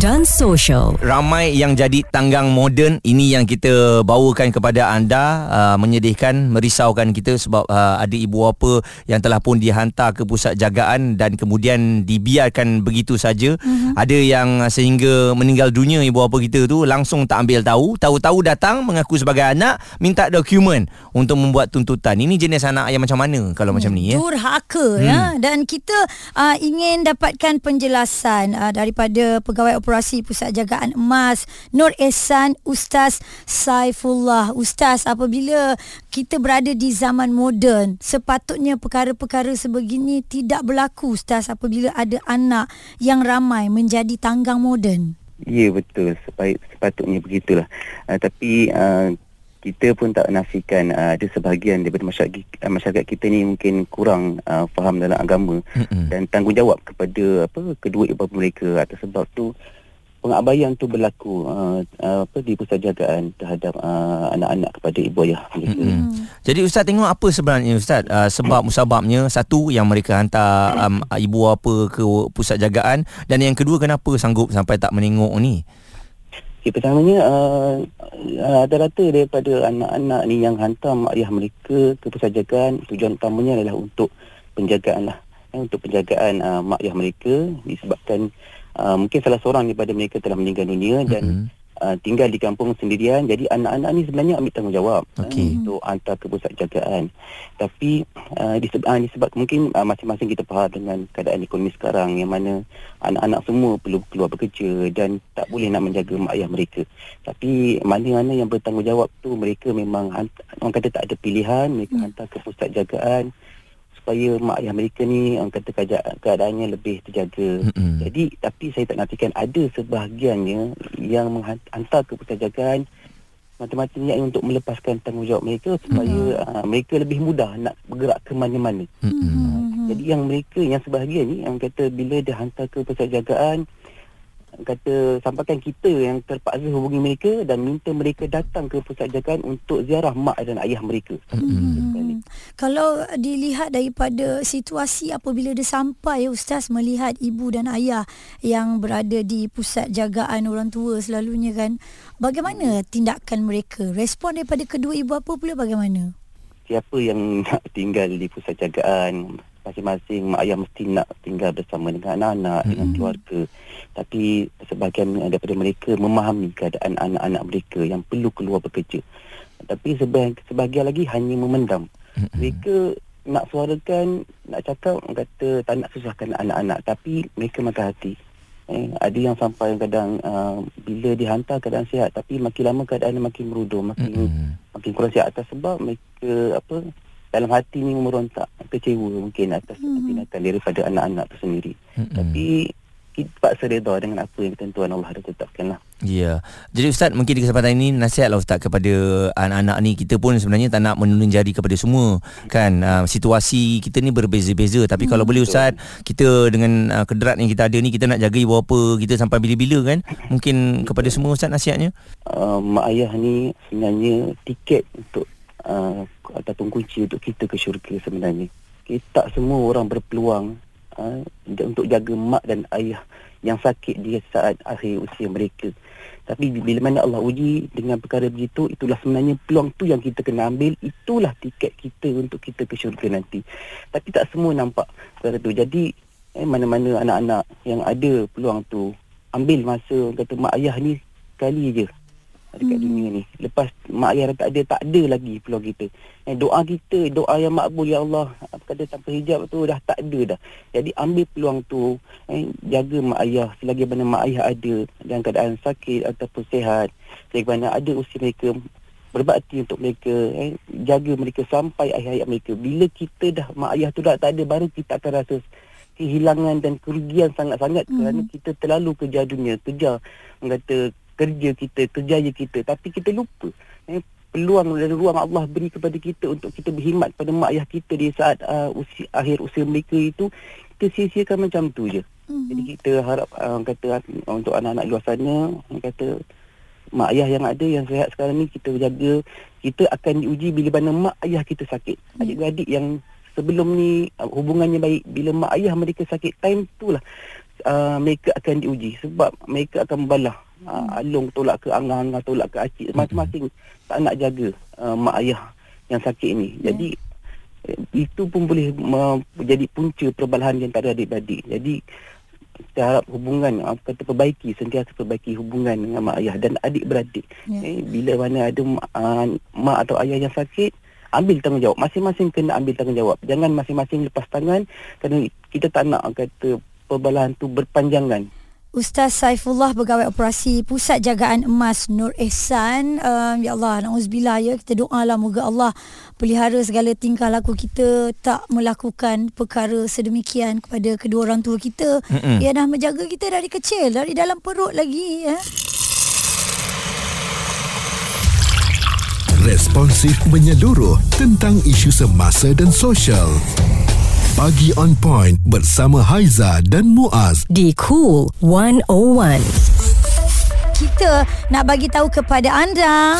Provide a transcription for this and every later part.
dan Social. Ramai yang jadi tanggang moden ini yang kita bawakan kepada anda uh, menyedihkan, merisaukan kita sebab uh, ada ibu bapa yang telah pun dihantar ke pusat jagaan dan kemudian dibiarkan begitu saja. Mm-hmm. Ada yang sehingga meninggal dunia ibu bapa kita tu langsung tak ambil tahu, tahu-tahu datang mengaku sebagai anak minta dokumen untuk membuat tuntutan. Ini jenis anak yang macam mana kalau hmm. macam ni ya? Durhaka ya. hmm. ya dan kita uh, ingin dapatkan penjelasan uh, dari daripada Pegawai Operasi Pusat Jagaan Emas Nur Ehsan Ustaz Saifullah. Ustaz, apabila kita berada di zaman moden, sepatutnya perkara-perkara sebegini tidak berlaku Ustaz apabila ada anak yang ramai menjadi tanggang moden. Ya betul sepatutnya begitulah. Uh, tapi uh, kita pun tak nafikan uh, ada sebahagian daripada masyarakat uh, masyarakat kita ni mungkin kurang uh, faham dalam agama mm-hmm. dan tanggungjawab kepada apa kedua ibu bapa mereka atas sebab tu pengabaian tu berlaku uh, uh, apa di pusat jagaan terhadap uh, anak-anak kepada ibu ayah mereka. Mm-hmm. Jadi ustaz tengok apa sebenarnya ustaz uh, sebab musababnya satu yang mereka hantar um, ibu apa ke pusat jagaan dan yang kedua kenapa sanggup sampai tak menengok ni? Okay, pertamanya uh, uh, ada rata daripada anak-anak ni yang hantar mak ayah mereka ke pusat jagaan tujuan utamanya adalah untuk penjagaan lah. Eh, untuk penjagaan uh, mak ayah mereka disebabkan uh, mungkin salah seorang daripada mereka telah meninggal dunia dan mm-hmm uh, tinggal di kampung sendirian. Jadi anak-anak ni sebenarnya ambil tanggungjawab okay. uh, untuk hantar ke pusat jagaan tapi uh, disebab, uh, disebab mungkin uh, masing-masing kita faham dengan keadaan ekonomi sekarang yang mana anak-anak semua perlu keluar bekerja dan tak boleh nak menjaga mak ayah mereka. Tapi mana-mana yang bertanggungjawab tu mereka memang orang kata tak ada pilihan mereka hmm. hantar ke pusat jagaan supaya mak ayah mereka ni orang kata keadaannya lebih terjaga. Mm-hmm. Jadi tapi saya tak nafikan ada sebahagiannya yang menghantar ke pusat jagaan mata-mata niat untuk melepaskan tanggungjawab mereka supaya mm-hmm. uh, mereka lebih mudah nak bergerak ke mana-mana. Mm-hmm. Uh, jadi yang mereka yang sebahagian ni yang kata bila dia hantar ke pusat jagaan kata sampaikan kita yang terpaksa hubungi mereka dan minta mereka datang ke pusat jagaan untuk ziarah mak dan ayah mereka. Hmm. Kalau dilihat daripada situasi apabila dia sampai ustaz melihat ibu dan ayah yang berada di pusat jagaan orang tua selalunya kan bagaimana tindakan mereka? Respon daripada kedua ibu apa pula bagaimana? Siapa yang nak tinggal di pusat jagaan masing-masing mak ayah mesti nak tinggal bersama dengan anak-anak mm-hmm. dengan keluarga tapi sebahagian daripada mereka memahami keadaan anak-anak mereka yang perlu keluar bekerja tapi sebahagian, sebahagian lagi hanya memendam mm-hmm. mereka nak suarakan nak cakap kata tak nak susahkan anak-anak tapi mereka makan hati eh, ada yang sampai kadang uh, bila dihantar keadaan sihat tapi makin lama keadaan makin merudur makin mm-hmm. makin kurang sihat atas sebab mereka apa dalam hati ni merontak kecewa mungkin atas mm-hmm. tindakan daripada anak-anak tu sendiri mm-hmm. tapi kita paksa redha dengan apa yang ketentuan Allah dah tetapkan lah. Ya. Jadi Ustaz, mungkin di kesempatan ini nasihatlah Ustaz kepada anak-anak ni. Kita pun sebenarnya tak nak menunjuk jari kepada semua. Kan, uh, situasi kita ni berbeza-beza. Tapi hmm, kalau boleh Ustaz, kita dengan uh, kederat yang kita ada ni, kita nak jaga ibu apa kita sampai bila-bila kan. Mungkin kepada semua Ustaz nasihatnya. Uh, mak ayah ni sebenarnya tiket untuk uh, ataupun kunci untuk kita ke syurga sebenarnya. Kita semua orang berpeluang uh, untuk jaga mak dan ayah yang sakit di saat akhir usia mereka. Tapi bila mana Allah uji dengan perkara begitu, itulah sebenarnya peluang tu yang kita kena ambil. Itulah tiket kita untuk kita ke syurga nanti. Tapi tak semua nampak perkara tu. Jadi eh, mana-mana anak-anak yang ada peluang tu, ambil masa kata mak ayah ni sekali je dekat hmm. dunia ni. Lepas mak ayah tak ada, tak ada lagi peluang kita. Eh, doa kita, doa yang makbul ya Allah, apa kata tanpa hijab tu dah tak ada dah. Jadi ambil peluang tu, eh, jaga mak ayah selagi mana mak ayah ada dalam keadaan sakit ataupun sehat. Selagi mana ada usia mereka berbakti untuk mereka, eh, jaga mereka sampai akhir hayat mereka. Bila kita dah mak ayah tu dah tak ada, baru kita akan rasa kehilangan dan kerugian sangat-sangat mm. kerana kita terlalu kejar dunia, kejar kata kerja kita, kerjaya kita tapi kita lupa eh, peluang dan ruang Allah beri kepada kita untuk kita berkhidmat pada mak ayah kita di saat uh, usia, akhir usia mereka itu kita sia-siakan macam tu je. Mm-hmm. Jadi kita harap uh, kata untuk anak-anak luar sana kata mak ayah yang ada yang sehat sekarang ni kita jaga kita akan diuji bila mana mak ayah kita sakit. Adik-beradik yang sebelum ni uh, hubungannya baik bila mak ayah mereka sakit time tu lah uh, mereka akan diuji sebab mereka akan membalah uh, alung tolak ke angang-angang tolak ke acik masing-masing tak nak jaga uh, mak ayah yang sakit ni. Jadi eh, itu pun boleh menjadi punca perbalahan di antara adik-beradik. Jadi kita harap hubungan apa kata perbaiki sentiasa perbaiki hubungan dengan mak ayah dan adik-beradik. Ya. Eh, bila mana ada uh, mak atau ayah yang sakit ambil tanggungjawab masing-masing kena ambil tanggungjawab jangan masing-masing lepas tangan kerana kita tak nak kata perbalahan tu berpanjangan Ustaz Saifullah Pegawai Operasi Pusat Jagaan Emas Nur Ehsan um, Ya Allah Na'udzubillah ya Kita doalah Moga Allah Pelihara segala tingkah laku kita Tak melakukan perkara sedemikian Kepada kedua orang tua kita Mm-mm. Ia dah menjaga kita dari kecil Dari dalam perut lagi ya. Responsif menyeluruh tentang isu semasa dan sosial. Pagi on point bersama Haiza dan Muaz. di Cool 101. Kita nak bagi tahu kepada anda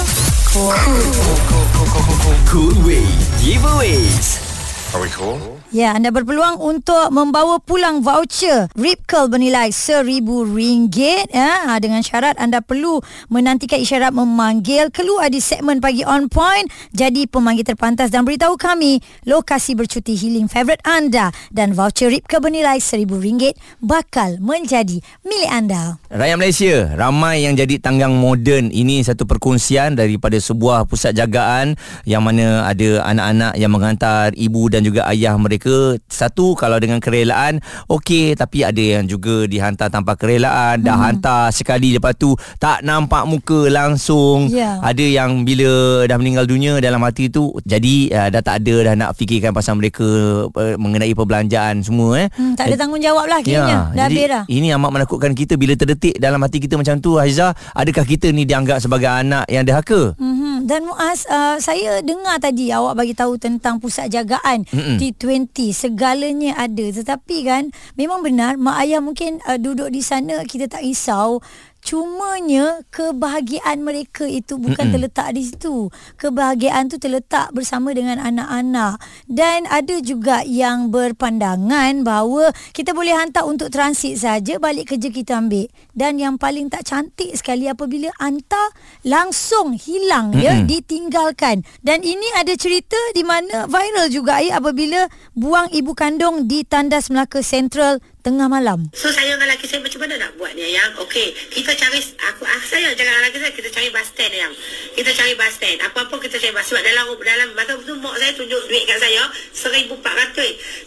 Cool Way Giveaways Are we cool? Ya, anda berpeluang untuk membawa pulang voucher. Rip Curl bernilai RM1,000 ya, ha, dengan syarat anda perlu menantikan isyarat memanggil keluar di segmen pagi on point. Jadi pemanggil terpantas dan beritahu kami lokasi bercuti healing favourite anda dan voucher Rip Curl bernilai RM1,000 bakal menjadi milik anda. Rakyat Malaysia ramai yang jadi tanggang moden. Ini satu perkongsian daripada sebuah pusat jagaan yang mana ada anak-anak yang menghantar ibu dan juga ayah mereka satu kalau dengan kerelaan okey tapi ada yang juga dihantar tanpa kerelaan dah hantar sekali lepas tu tak nampak muka langsung Ya. ada yang bila dah meninggal dunia dalam hati tu jadi uh, dah tak ada dah nak fikirkan pasal mereka uh, mengenai perbelanjaan semua eh Hmm, tak ada tanggungjawab lah kiranya. dah jadi habis dah. ini amat menakutkan kita bila terdetik dalam hati kita macam tu Haiza adakah kita ni dianggap sebagai anak yang derhaka Mm-hmm. Dan Muaz, uh, saya dengar tadi awak bagi tahu tentang pusat jagaan Mm-mm. T20 segalanya ada. Tetapi kan memang benar mak ayah mungkin uh, duduk di sana kita tak risau. Cumanya kebahagiaan mereka itu bukan Mm-mm. terletak di situ. Kebahagiaan tu terletak bersama dengan anak-anak. Dan ada juga yang berpandangan bahawa kita boleh hantar untuk transit saja balik kerja kita ambil. Dan yang paling tak cantik sekali apabila hantar langsung hilang ya Mm-mm. ditinggalkan. Dan ini ada cerita di mana viral juga ya apabila buang ibu kandung di Tandas Melaka Central tengah malam. So saya dengan lelaki saya macam mana nak buat ni yang Okey kita cari aku, aku saya jangan lelaki saya kita cari bus stand yang kita cari bus stand apa-apa kita cari bus sebab dalam dalam masa tu mak saya tunjuk duit kat saya 1400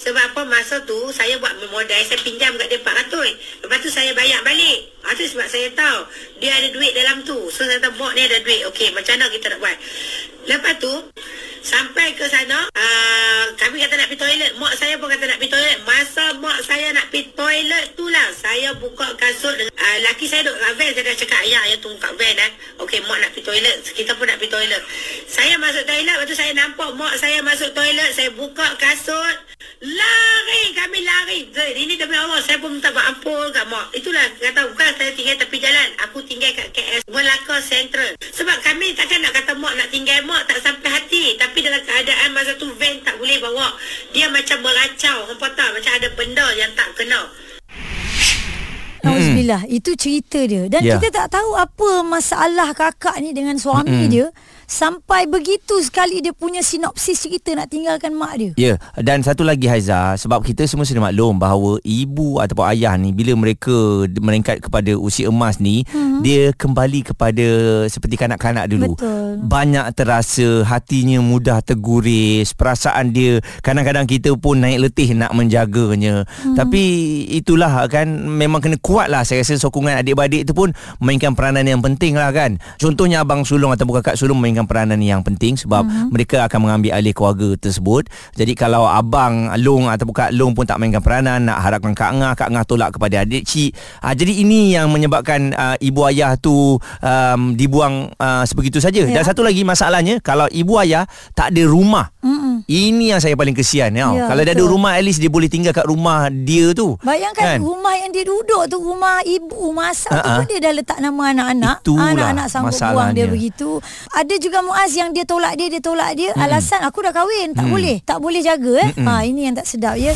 sebab apa masa tu saya buat modal saya pinjam kat dia 400 lepas tu saya bayar balik Ah tu sebab saya tahu dia ada duit dalam tu. So saya tahu mak ni ada duit. Okey, macam mana kita nak buat? Lepas tu sampai ke sana, uh, kami kata nak pergi toilet. Mak saya pun kata nak pergi toilet. Masa mak saya nak pergi toilet tu lah saya buka kasut dengan uh, laki saya duduk kat van. Saya dah cakap, "Ayah, ayah tunggu kat van eh." Okey, mak nak pergi toilet. Kita pun nak pergi toilet. Saya masuk toilet, lepas tu saya nampak mak saya masuk toilet. Saya buka kasut. Lari kami lari. Zai, Ini demi Allah saya pun minta maaf kat mak. Itulah kata bukan saya tinggal tepi jalan. Aku tinggal kat KS Melaka Central. Sebab kami takkan nak kata mak nak tinggal mak tak sampai hati. Tapi dalam keadaan masa tu van tak boleh bawa. Dia macam meracau. Hampa tak? Macam ada benda yang tak kena. Alhamdulillah Itu cerita dia Dan Ya. kita tak tahu Apa masalah kakak ni Dengan suami Mm-mm. dia Sampai begitu sekali Dia punya sinopsis cerita Nak tinggalkan mak dia Ya, dan satu lagi Haiza, sebab kita semua sudah maklum bahawa ibu ataupun ayah ni bila mereka meningkat kepada usia emas ni, hmm. dia kembali kepada seperti kanak-kanak dulu. Betul. Banyak terasa hatinya mudah terguris, perasaan dia kadang-kadang kita pun naik letih nak menjaganya. Hmm. Tapi itulah kan memang kena kuat lah saya rasa sokongan adik-beradik tu pun mainkan peranan yang penting lah kan. Contohnya abang sulung ataupun kakak sulung mainkan peranan yang penting sebab hmm. mereka akan mengambil alih keluarga tersebut. Jadi kalau abang long ataupun kak long pun tak mainkan peranan nak harapkan kak ngah, kak ngah tolak kepada adik cik. Ha, jadi ini yang menyebabkan uh, ibu ayah tu um, dibuang uh, sebegitu saja. Ya. Dan satu lagi masalahnya kalau ibu ayah tak ada rumah. Mm-mm. Ini yang saya paling kesian ya. Ya, Kalau dia ada betul. rumah at least dia boleh tinggal kat rumah dia tu. Bayangkan Kan? rumah yang dia duduk tu Rumah ibu masak tu Ha-ha. pun dia dah letak nama anak-anak. Itulah Anak-anak sanggup buang dia masalahnya. begitu. Ada juga Muaz yang dia tolak dia, dia tolak dia. Alasan aku dah kahwin, tak boleh. Tak boleh jaga eh. Ha ini yang tak sedap ya.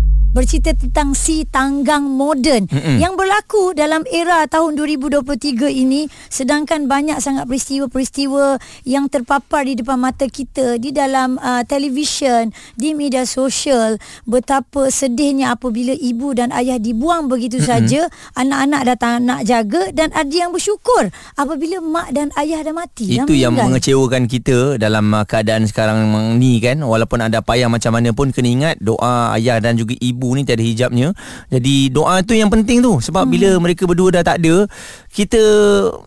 Bercerita tentang si tanggang moden Mm-mm. yang berlaku dalam era tahun 2023 ini sedangkan banyak sangat peristiwa-peristiwa yang terpapar di depan mata kita di dalam uh, televisyen di media sosial betapa sedihnya apabila ibu dan ayah dibuang begitu Mm-mm. saja anak-anak dah tak nak jaga dan ada yang bersyukur apabila mak dan ayah dah mati Itu yang meninggal. mengecewakan kita dalam uh, keadaan sekarang ni kan walaupun ada payah macam mana pun kena ingat doa ayah dan juga ibu ni tiada hijabnya. Jadi doa tu yang penting tu sebab hmm. bila mereka berdua dah tak ada kita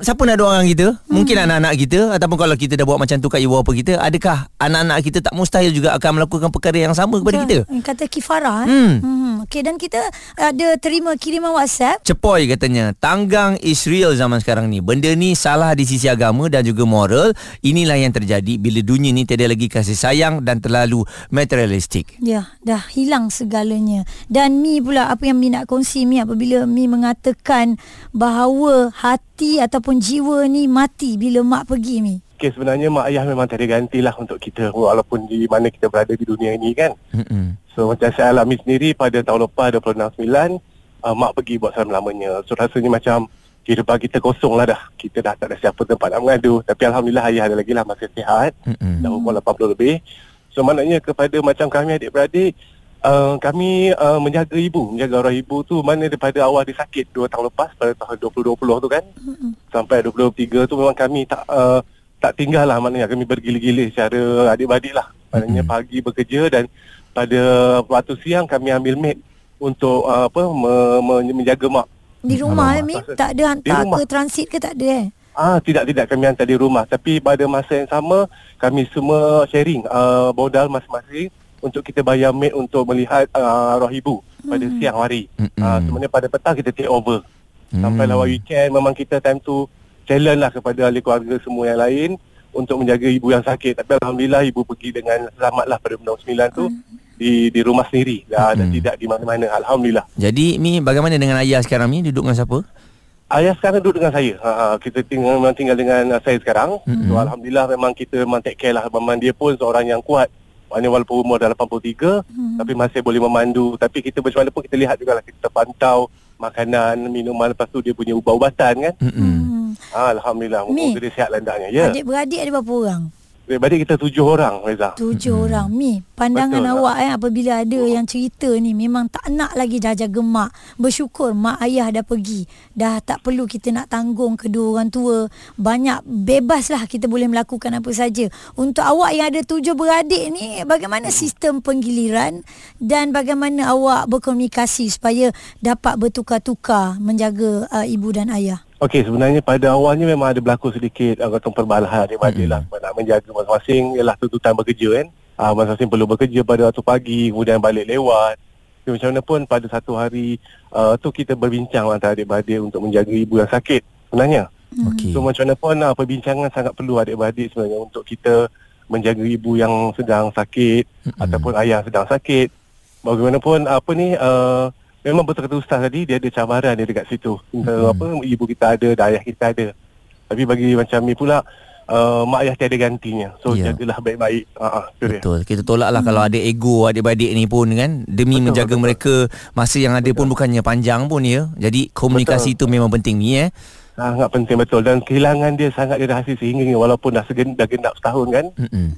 siapa nak doakan kita? Mungkin Hmm. anak-anak kita ataupun kalau kita dah buat macam tu kat ibu bapa kita adakah anak-anak kita tak mustahil juga akan melakukan perkara yang sama kepada kita? Yang Kata kifarah eh. Hmm. Hmm. Okey dan kita ada terima kiriman WhatsApp Cepoi katanya Tanggang is real zaman sekarang ni Benda ni salah di sisi agama dan juga moral Inilah yang terjadi Bila dunia ni tiada lagi kasih sayang Dan terlalu materialistik Ya, dah hilang segalanya. Dan Mi pula apa yang Mi nak kongsi Mi apabila Mi mengatakan bahawa hati ataupun jiwa ni mati bila mak pergi Mi. Okay, sebenarnya mak ayah memang tiada gantilah untuk kita walaupun di mana kita berada di dunia ini kan. Mm-mm. So macam saya alami sendiri pada tahun lepas 26-9 uh, mak pergi buat selama-lamanya. So rasanya macam kehidupan kita kosong lah dah. Kita dah tak ada siapa tempat nak mengadu. Tapi Alhamdulillah ayah ada lagi lah masih sihat. Mm-mm. Dah umur 80 lebih. So maknanya kepada macam kami adik-beradik Uh, kami uh, menjaga ibu, menjaga arwah ibu tu mana daripada awal dia sakit 2 tahun lepas pada tahun 2020 tu kan. Mm-mm. Sampai 2023 tu memang kami tak uh, tak tinggal lah maknanya kami bergila-gila secara adik-beradik lah. Maknanya Mm-mm. pagi bekerja dan pada waktu siang kami ambil maid untuk uh, apa me, me, menjaga mak. Di rumah eh, Alamak, Mi tak- ada hantar rumah. ke transit ke tak ada eh? Ah tidak tidak kami hantar di rumah tapi pada masa yang sama kami semua sharing uh, modal masing-masing untuk kita bayar maid untuk melihat uh, arwah ibu pada Hmm. siang hari. Mm-mm. Ah sebenarnya pada petang kita take over. Mm. Sampai lawat weekend memang kita time tu challenge lah kepada ahli keluarga semua yang lain untuk menjaga ibu yang sakit. Tapi alhamdulillah ibu pergi dengan selamat lah pada bulan 9 tu di di rumah sendiri dah, dan Mm-mm. tidak di mana-mana alhamdulillah. Jadi Mi bagaimana dengan ayah sekarang Mi Duduk dengan siapa? Ayah sekarang duduk dengan saya. Ha, ha, kita tinggal memang tinggal dengan uh, saya sekarang. Mm-mm. So alhamdulillah memang kita memang take care lah. Memang dia pun seorang yang kuat. Maknanya walaupun umur dah 83 Hmm. tapi masih boleh memandu. Tapi kita macam mana pun kita lihat juga lah kita pantau makanan, minuman lepas tu dia punya ubat-ubatan kan. Hmm. Ha, alhamdulillah moga dia sihat landaknya. Ya. Adik-beradik ada berapa orang? Adik-beradik kita tujuh orang Reza. Tujuh hmm. orang. Mi Pandangan Betul. awak eh Apabila ada yang cerita ni Memang tak nak lagi dah jaga mak Bersyukur mak ayah dah pergi. Dah tak perlu kita nak tanggung Kedua orang tua. Banyak bebas lah Kita boleh melakukan apa saja. Untuk awak yang ada tujuh beradik ni Bagaimana sistem penggiliran Dan bagaimana awak berkomunikasi Supaya dapat bertukar-tukar Menjaga uh, ibu dan ayah Okey sebenarnya pada awalnya memang ada berlaku sedikit uh, kata perbalahan adik-beradik lah sebab nak menjaga masing-masing ialah tuntutan bekerja kan. Uh, masing-masing perlu bekerja pada waktu pagi kemudian balik lewat. Tapi macam mana pun pada satu hari uh, tu kita berbincang antara adik-beradik untuk menjaga ibu yang sakit sebenarnya. Okey. So macam mana pun uh, perbincangan sangat perlu adik-beradik sebenarnya untuk kita menjaga ibu yang sedang sakit Mm-mm. ataupun ayah sedang sakit. Bagaimanapun apa ni uh, memang betul kata ustaz tadi dia ada cabaran dia dekat situ. Mm-hmm. apa ibu kita ada dan ayah kita ada. Tapi bagi macam ni pula uh, mak ayah tiada gantinya. So yeah. jagalah baik-baik. Ha ah tu dia. Betul. Kita tolaklah hmm. kalau ada ego adik-beradik ni pun kan demi Betul, menjaga betul. mereka masa yang ada pun bukannya panjang pun ya. Jadi komunikasi itu memang penting ni eh. Sangat penting betul dan kehilangan dia sangat dia rahsia sehingga walaupun dah segen, dah genap setahun kan. Mm-mm.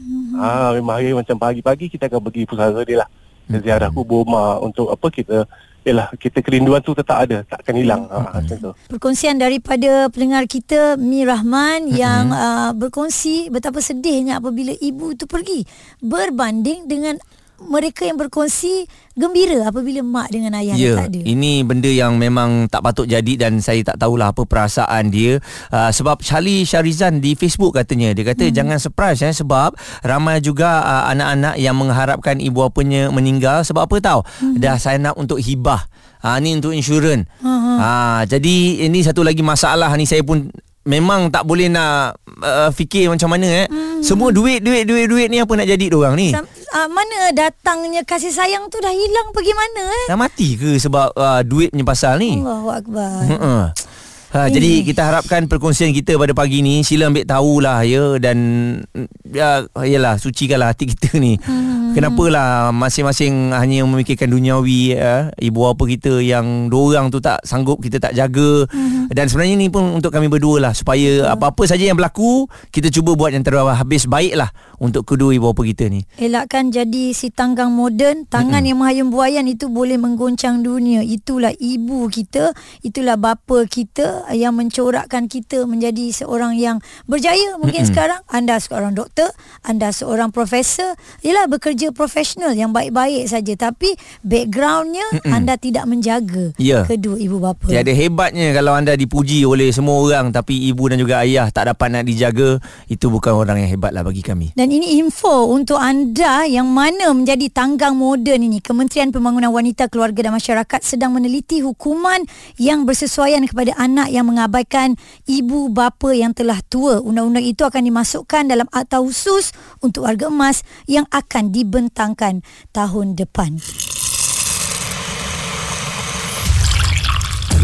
Ah memang hari macam pagi-pagi kita akan pergi pusara dia lah. Kita ziarah kubur mak untuk apa kita Yalah kita kerinduan tu tetap ada takkan hilang. Ha macam tu. Perkongsian daripada pendengar kita Mi Rahman mm-hmm. yang uh, berkongsi betapa sedihnya apabila ibu itu pergi berbanding dengan mereka yang berkongsi gembira apabila mak dengan ayah Ya, dah tak ada. ini benda yang memang tak patut jadi dan saya tak tahulah apa perasaan dia. Uh, sebab Charlie Syarizan di Facebook katanya, dia kata hmm. jangan surprise eh sebab ramai juga uh, anak-anak yang mengharapkan ibu bapanya meninggal sebab apa tahu? Hmm. Dah sign up untuk hibah. Ha ni untuk insurans. Ha, ha. Ha jadi ini satu lagi masalah ni saya pun memang tak boleh nak uh, fikir macam mana eh. Hmm. Semua duit duit duit duit ni apa nak jadi orang ni? Sam, uh, mana datangnya kasih sayang tu dah hilang pergi mana eh? Dah mati ke sebab uh, duit punya pasal ni? Allahu akbar. Ha. Ha, jadi kita harapkan perkongsian kita pada pagi ni sila ambil tahulah ya dan ya yalah sucikanlah hati kita ni. Hmm. Kenapalah masing-masing hanya memikirkan duniawi ya, ibu bapa kita yang dua orang tu tak sanggup kita tak jaga hmm. Dan sebenarnya ni pun untuk kami berdua lah supaya hmm. apa-apa saja yang berlaku kita cuba buat yang terhabis baiklah untuk kedua ibu bapa kita ni. Elakkan jadi si tanggang moden, tangan hmm. yang menghayun buayan itu boleh menggoncang dunia. Itulah ibu kita, itulah bapa kita yang mencorakkan kita menjadi seorang yang berjaya. Mungkin Mm-mm. sekarang anda seorang doktor, anda seorang profesor, ialah bekerja profesional yang baik-baik saja tapi backgroundnya Mm-mm. anda tidak menjaga Ya. kedua ibu bapa. Tiada hebatnya kalau anda dipuji oleh semua orang tapi ibu dan juga ayah tak dapat nak dijaga, itu bukan orang yang hebatlah bagi kami. Dan ini info untuk anda yang mana menjadi tanggang moden ini. Kementerian Pembangunan Wanita, Keluarga dan Masyarakat sedang meneliti hukuman yang bersesuaian kepada anak yang mengabaikan ibu bapa yang telah tua. Undang-undang itu akan dimasukkan dalam akta khusus untuk warga emas yang akan dibentangkan tahun depan.